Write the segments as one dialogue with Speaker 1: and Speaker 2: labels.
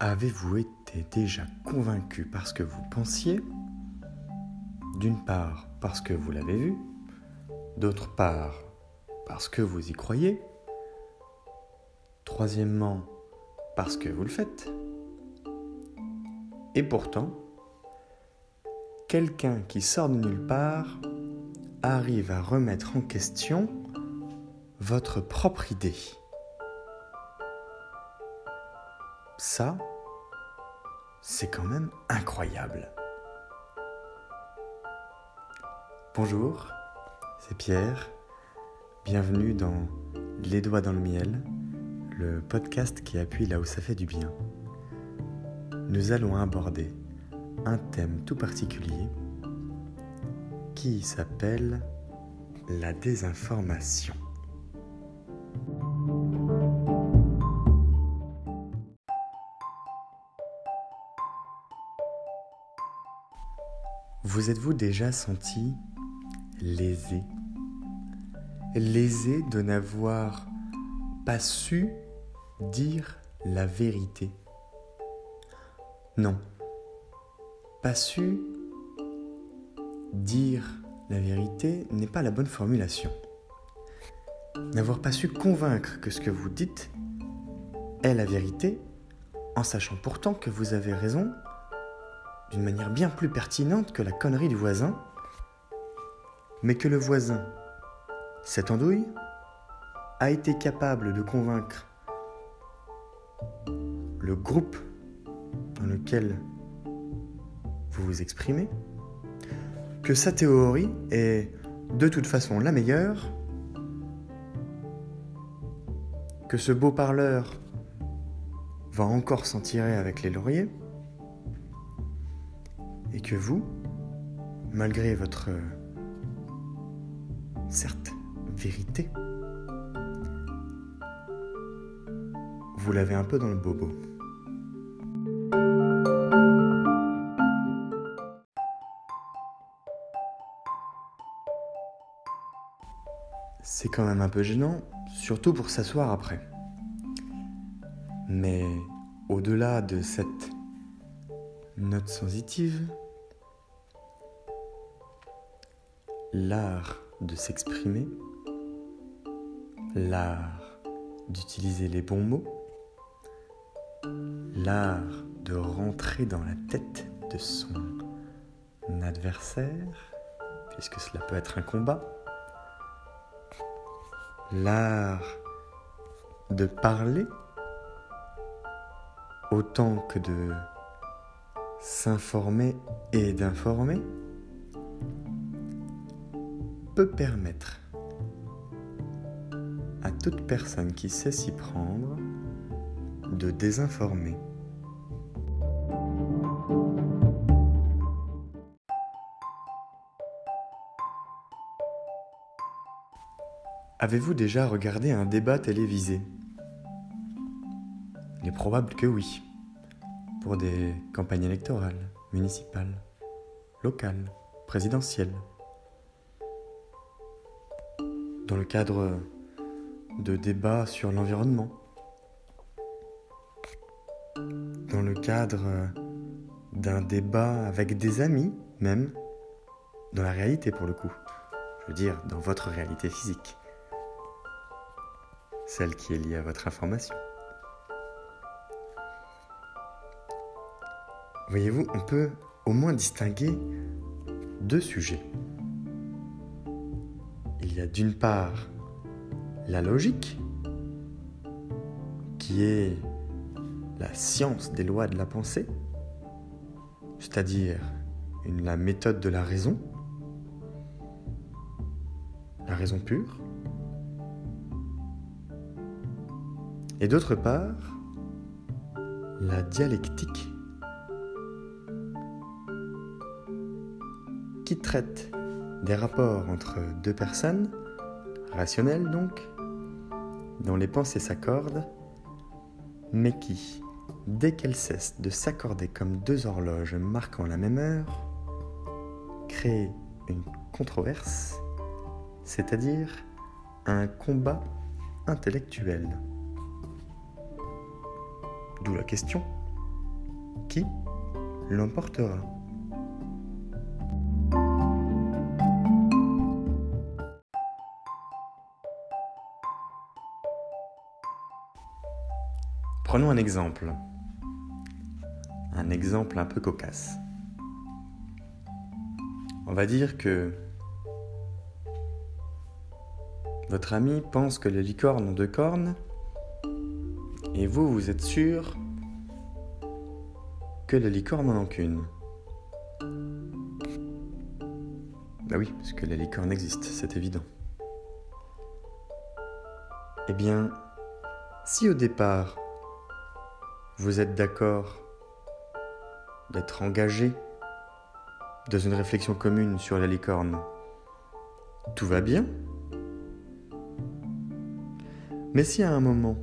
Speaker 1: Avez-vous été déjà convaincu parce que vous pensiez? D'une part parce que vous l'avez vu, d'autre part parce que vous y croyez, troisièmement parce que vous le faites. Et pourtant, quelqu'un qui sort de nulle part arrive à remettre en question votre propre idée. Ça, c'est quand même incroyable. Bonjour, c'est Pierre. Bienvenue dans Les doigts dans le miel, le podcast qui appuie là où ça fait du bien. Nous allons aborder un thème tout particulier qui s'appelle la désinformation. Vous êtes-vous déjà senti lésé? Lésé de n'avoir pas su dire la vérité? Non, pas su dire la vérité n'est pas la bonne formulation. N'avoir pas su convaincre que ce que vous dites est la vérité, en sachant pourtant que vous avez raison d'une manière bien plus pertinente que la connerie du voisin, mais que le voisin, cette andouille, a été capable de convaincre le groupe dans lequel vous vous exprimez, que sa théorie est de toute façon la meilleure, que ce beau parleur va encore s'en tirer avec les lauriers, et que vous, malgré votre certes vérité, vous l'avez un peu dans le bobo. C'est quand même un peu gênant, surtout pour s'asseoir après. Mais au-delà de cette note sensitive, l'art de s'exprimer, l'art d'utiliser les bons mots, l'art de rentrer dans la tête de son adversaire, puisque cela peut être un combat, l'art de parler. Autant que de s'informer et d'informer peut permettre à toute personne qui sait s'y prendre de désinformer. Avez-vous déjà regardé un débat télévisé? Il est probable que oui, pour des campagnes électorales, municipales, locales, présidentielles. Dans le cadre de débats sur l'environnement. Dans le cadre d'un débat avec des amis, même, dans la réalité pour le coup. Je veux dire, dans votre réalité physique celle qui est liée à votre information. Voyez-vous, on peut au moins distinguer deux sujets. Il y a d'une part la logique, qui est la science des lois de la pensée, c'est-à-dire la méthode de la raison, la raison pure, Et d'autre part, la dialectique qui traite des rapports entre deux personnes, rationnelles donc, dont les pensées s'accordent, mais qui, dès qu'elles cessent de s'accorder comme deux horloges marquant la même heure, crée une controverse, c'est-à-dire un combat intellectuel. D'où la question, qui l'emportera? Prenons un exemple. Un exemple un peu cocasse. On va dire que votre ami pense que les licornes ont deux cornes et vous, vous êtes sûr que les licornes n'en ont qu'une. Bah oui, parce que les licornes existent, c'est évident. Eh bien, si au départ, vous êtes d'accord d'être engagé dans une réflexion commune sur la licorne? Tout va bien. Mais si à un moment,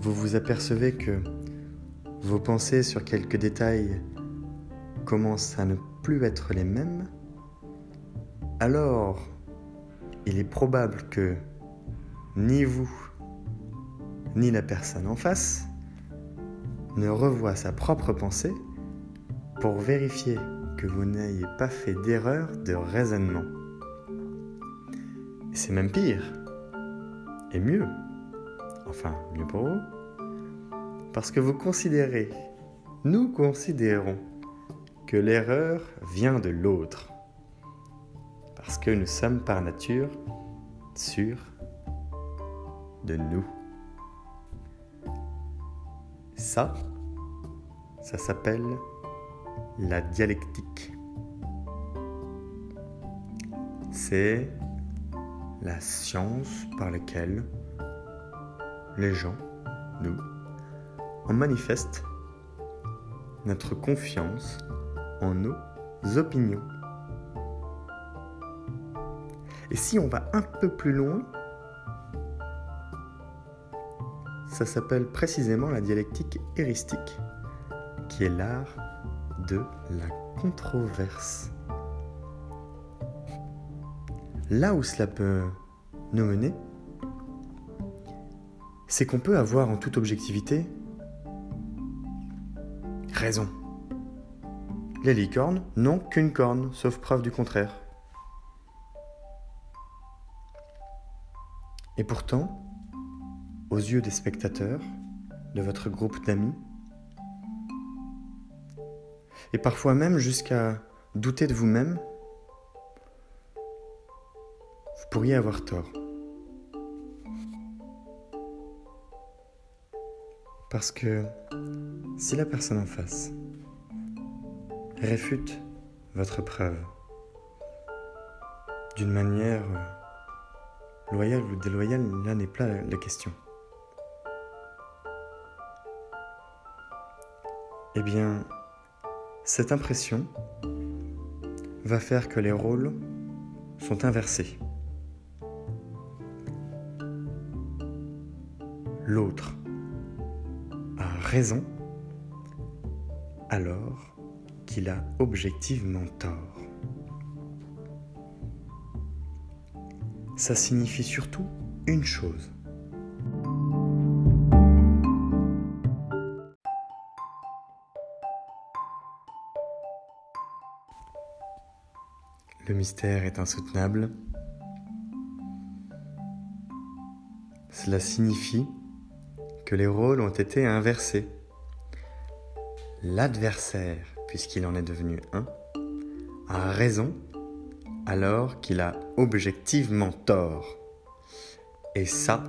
Speaker 1: vous vous apercevez que vos pensées sur quelques détails commencent à ne plus être les mêmes, alors il est probable que ni vous, ni la personne en face ne revoit sa propre pensée pour vérifier que vous n'ayez pas fait d'erreur de raisonnement. C'est même pire, et mieux, enfin mieux pour vous, parce que vous considérez, nous considérons, que l'erreur vient de l'autre, parce que nous sommes par nature sûrs de nous. Ça, ça s'appelle la dialectique. C'est la science par laquelle les gens, nous, en manifestent notre confiance en nos opinions. Et si on va un peu plus loin, Ça s'appelle précisément la dialectique héristique, qui est l'art de la controverse. Là où cela peut nous mener, c'est qu'on peut avoir en toute objectivité raison. Les licornes n'ont qu'une corne, sauf preuve du contraire. Et pourtant, aux yeux des spectateurs, de votre groupe d'amis, et parfois même jusqu'à douter de vous-même, vous pourriez avoir tort. Parce que si la personne en face réfute votre preuve d'une manière loyale ou déloyale, là n'est pas la question. Eh bien, cette impression va faire que les rôles sont inversés. L'autre a raison alors qu'il a objectivement tort. Ça signifie surtout une chose. Le mystère est insoutenable. Cela signifie que les rôles ont été inversés. L'adversaire, puisqu'il en est devenu un, a raison alors qu'il a objectivement tort. Et ça,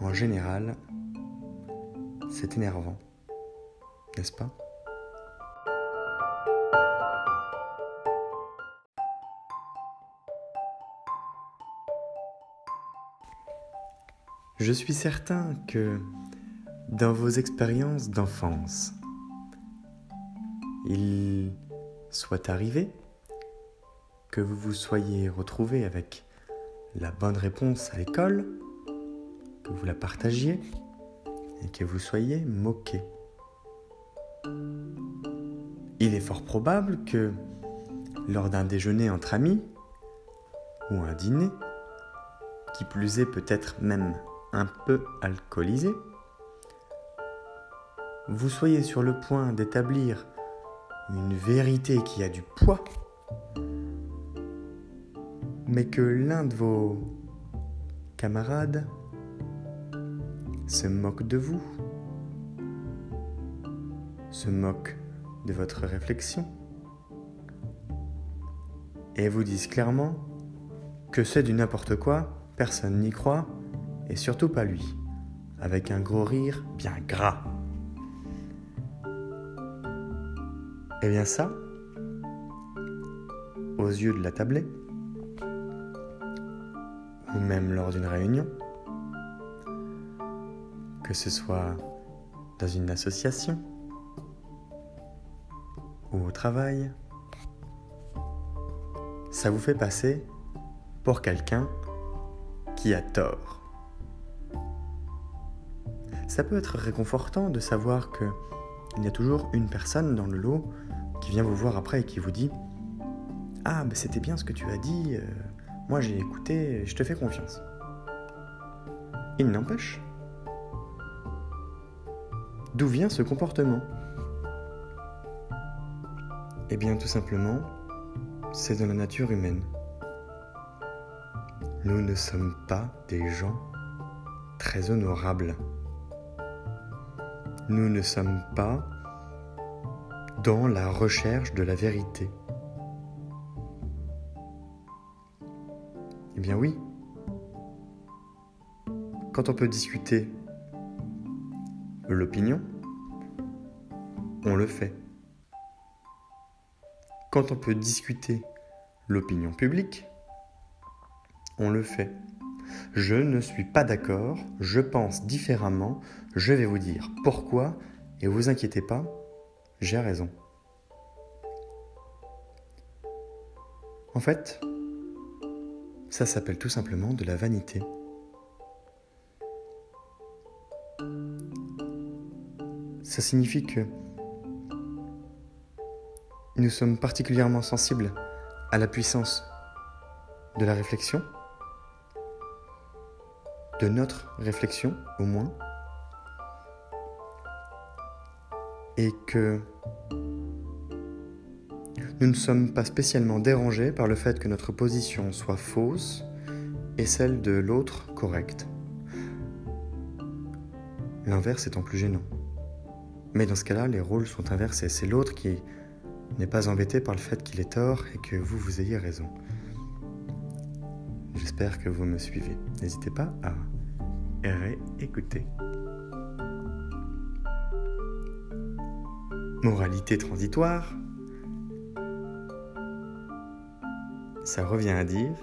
Speaker 1: en général, c'est énervant, n'est-ce pas? Je suis certain que dans vos expériences d'enfance, il soit arrivé que vous vous soyez retrouvé avec la bonne réponse à l'école, que vous la partagiez et que vous soyez moqué. Il est fort probable que lors d'un déjeuner entre amis ou un dîner, qui plus est peut-être même un peu alcoolisé, vous soyez sur le point d'établir une vérité qui a du poids, mais que l'un de vos camarades se moque de vous, se moque de votre réflexion, et vous dise clairement que c'est du n'importe quoi, personne n'y croit, et surtout pas lui, avec un gros rire bien gras. Eh bien ça, aux yeux de la tablée, ou même lors d'une réunion, que ce soit dans une association ou au travail, ça vous fait passer pour quelqu'un qui a tort. Ça peut être réconfortant de savoir que il y a toujours une personne dans le lot qui vient vous voir après et qui vous dit Ah, ben c'était bien ce que tu as dit, euh, moi j'ai écouté, je te fais confiance. Il n'empêche. D'où vient ce comportement? Eh bien tout simplement, c'est dans la nature humaine. Nous ne sommes pas des gens très honorables. Nous ne sommes pas dans la recherche de la vérité. Eh bien oui. Quand on peut discuter l'opinion, on le fait. Quand on peut discuter l'opinion publique, on le fait. Je ne suis pas d'accord, je pense différemment, je vais vous dire pourquoi, et vous inquiétez pas, j'ai raison. En fait, ça s'appelle tout simplement de la vanité. Ça signifie que nous sommes particulièrement sensibles à la puissance de la réflexion, de notre réflexion au moins, et que nous ne sommes pas spécialement dérangés par le fait que notre position soit fausse et celle de l'autre correcte. L'inverse étant plus gênant. Mais dans ce cas-là, les rôles sont inversés. C'est l'autre qui n'est pas embêté par le fait qu'il est tort et que vous, vous ayez raison. J'espère que vous me suivez. N'hésitez pas à réécouter. Moralité transitoire, ça revient à dire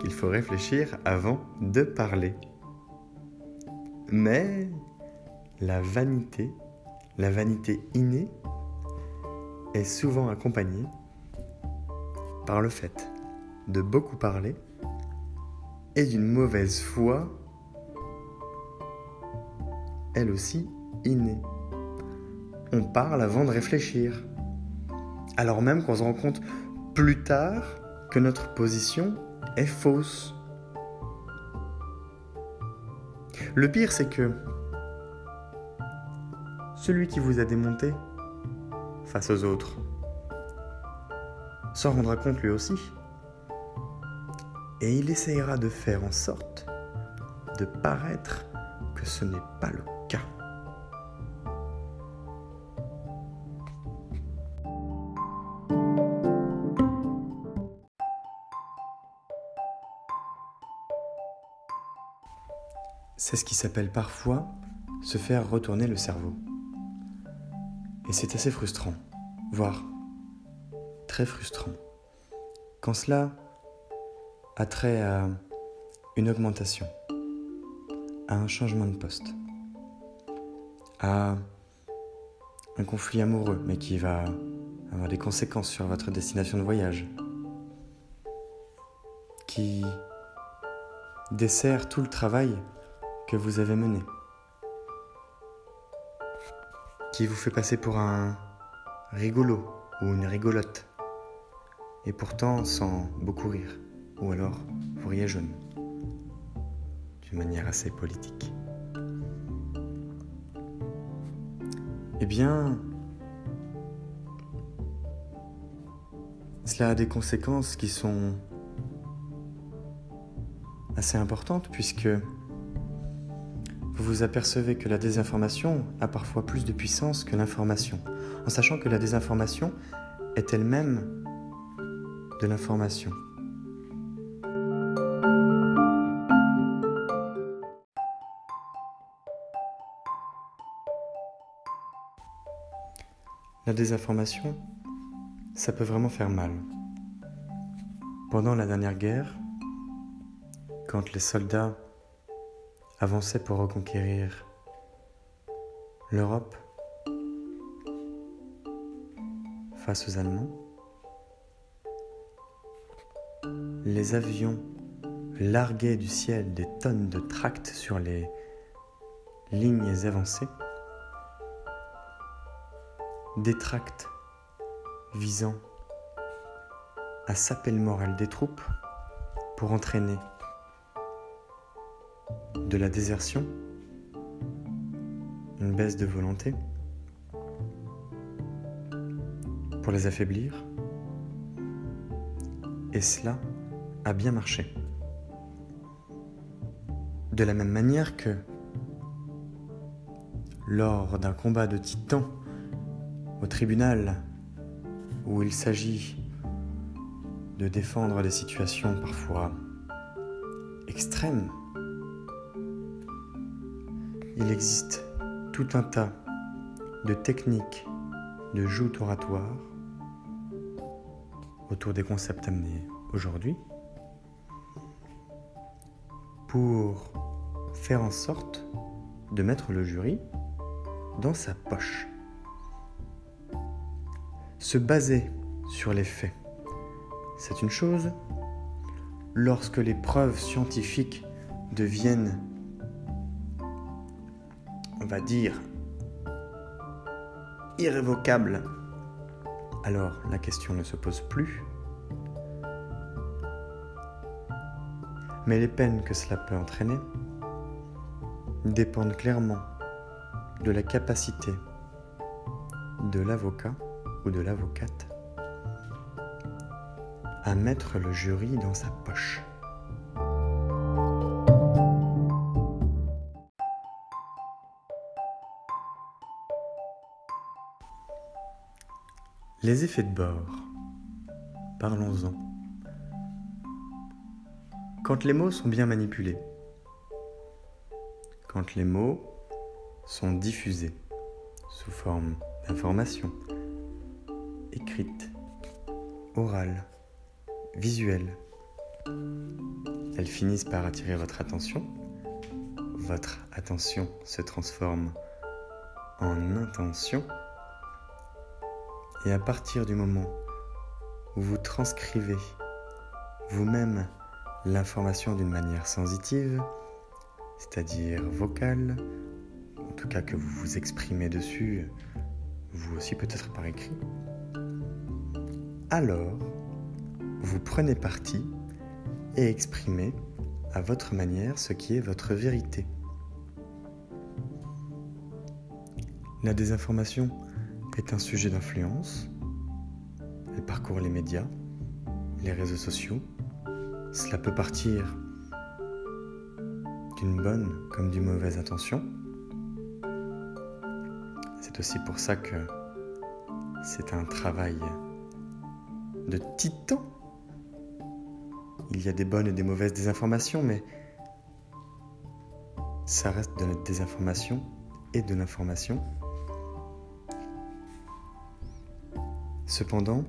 Speaker 1: qu'il faut réfléchir avant de parler. Mais la vanité, la vanité innée, est souvent accompagnée par le fait de beaucoup parler et d'une mauvaise foi, elle aussi innée. On parle avant de réfléchir, alors même qu'on se rend compte plus tard que notre position est fausse. Le pire, c'est que celui qui vous a démonté face aux autres s'en rendra compte lui aussi. Et il essayera de faire en sorte de paraître que ce n'est pas le cas. C'est ce qui s'appelle parfois se faire retourner le cerveau. Et c'est assez frustrant, voire très frustrant. Quand cela a trait à une augmentation, à un changement de poste, à un conflit amoureux, mais qui va avoir des conséquences sur votre destination de voyage, qui dessert tout le travail que vous avez mené, qui vous fait passer pour un rigolo ou une rigolote, et pourtant sans beaucoup rire, ou alors vous riez jaune, d'une manière assez politique. Eh bien, cela a des conséquences qui sont assez importantes puisque vous vous apercevez que la désinformation a parfois plus de puissance que l'information, en sachant que la désinformation est elle-même de l'information. La désinformation, ça peut vraiment faire mal. Pendant la dernière guerre, quand les soldats avançaient pour reconquérir l'Europe face aux Allemands, les avions larguaient du ciel des tonnes de tracts sur les lignes avancées des tracts visant à saper le moral des troupes pour entraîner de la désertion, une baisse de volonté, pour les affaiblir. Et cela a bien marché. De la même manière que lors d'un combat de titans au tribunal où il s'agit de défendre des situations parfois extrêmes, il existe tout un tas de techniques de joute oratoire autour des concepts amenés aujourd'hui pour faire en sorte de mettre le jury dans sa poche se baser sur les faits. C'est une chose. Lorsque les preuves scientifiques deviennent, on va dire, irrévocables, alors la question ne se pose plus. Mais les peines que cela peut entraîner dépendent clairement de la capacité de l'avocat de l'avocate à mettre le jury dans sa poche. Les effets de bord. Parlons-en. Quand les mots sont bien manipulés, quand les mots sont diffusés sous forme d'information, écrite, orale, visuelle. Elles finissent par attirer votre attention. Votre attention se transforme en intention. Et à partir du moment où vous transcrivez vous-même l'information d'une manière sensitive, c'est-à-dire vocale, en tout cas que vous vous exprimez dessus, vous aussi peut-être par écrit, alors vous prenez parti et exprimez à votre manière ce qui est votre vérité. La désinformation est un sujet d'influence. Elle parcourt les médias, les réseaux sociaux. Cela peut partir d'une bonne comme d'une mauvaise intention. C'est aussi pour ça que c'est un travail de titan. Il y a des bonnes et des mauvaises désinformations, mais ça reste de la désinformation et de l'information. Cependant,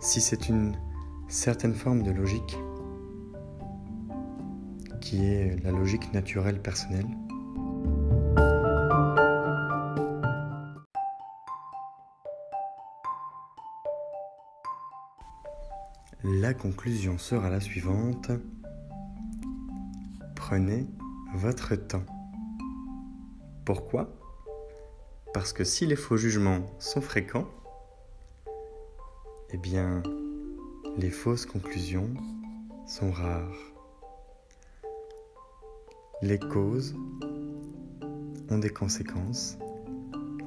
Speaker 1: si c'est une certaine forme de logique, qui est la logique naturelle personnelle, La conclusion sera la suivante. Prenez votre temps. Pourquoi? Parce que si les faux jugements sont fréquents, eh bien, les fausses conclusions sont rares. Les causes ont des conséquences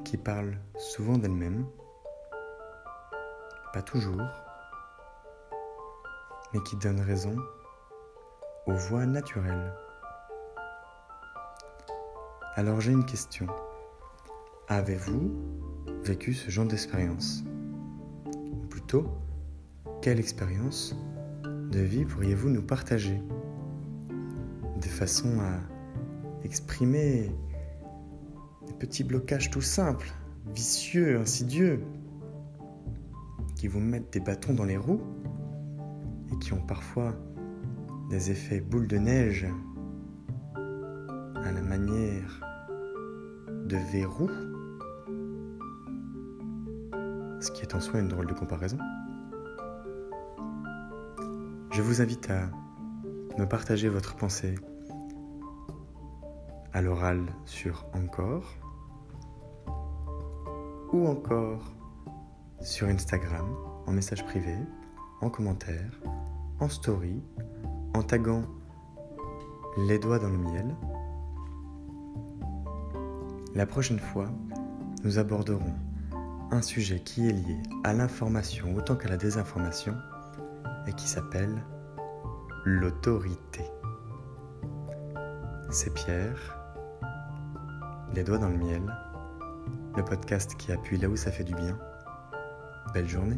Speaker 1: qui parlent souvent d'elles-mêmes, pas toujours, mais qui donnent raison aux voies naturelles. Alors j'ai une question. Avez-vous vécu ce genre d'expérience? Ou plutôt, quelle expérience de vie pourriez-vous nous partager? De façon à exprimer des petits blocages tout simples, vicieux, insidieux, qui vous mettent des bâtons dans les roues et qui ont parfois des effets boule de neige à la manière de verrou, ce qui est en soi une drôle de comparaison. Je vous invite à me partager votre pensée à l'oral sur Encore ou encore sur Instagram en message privé, en commentaire, en story, en taguant les doigts dans le miel. La prochaine fois, nous aborderons un sujet qui est lié à l'information autant qu'à la désinformation et qui s'appelle l'autorité. C'est Pierre, les doigts dans le miel, le podcast qui appuie là où ça fait du bien. Belle journée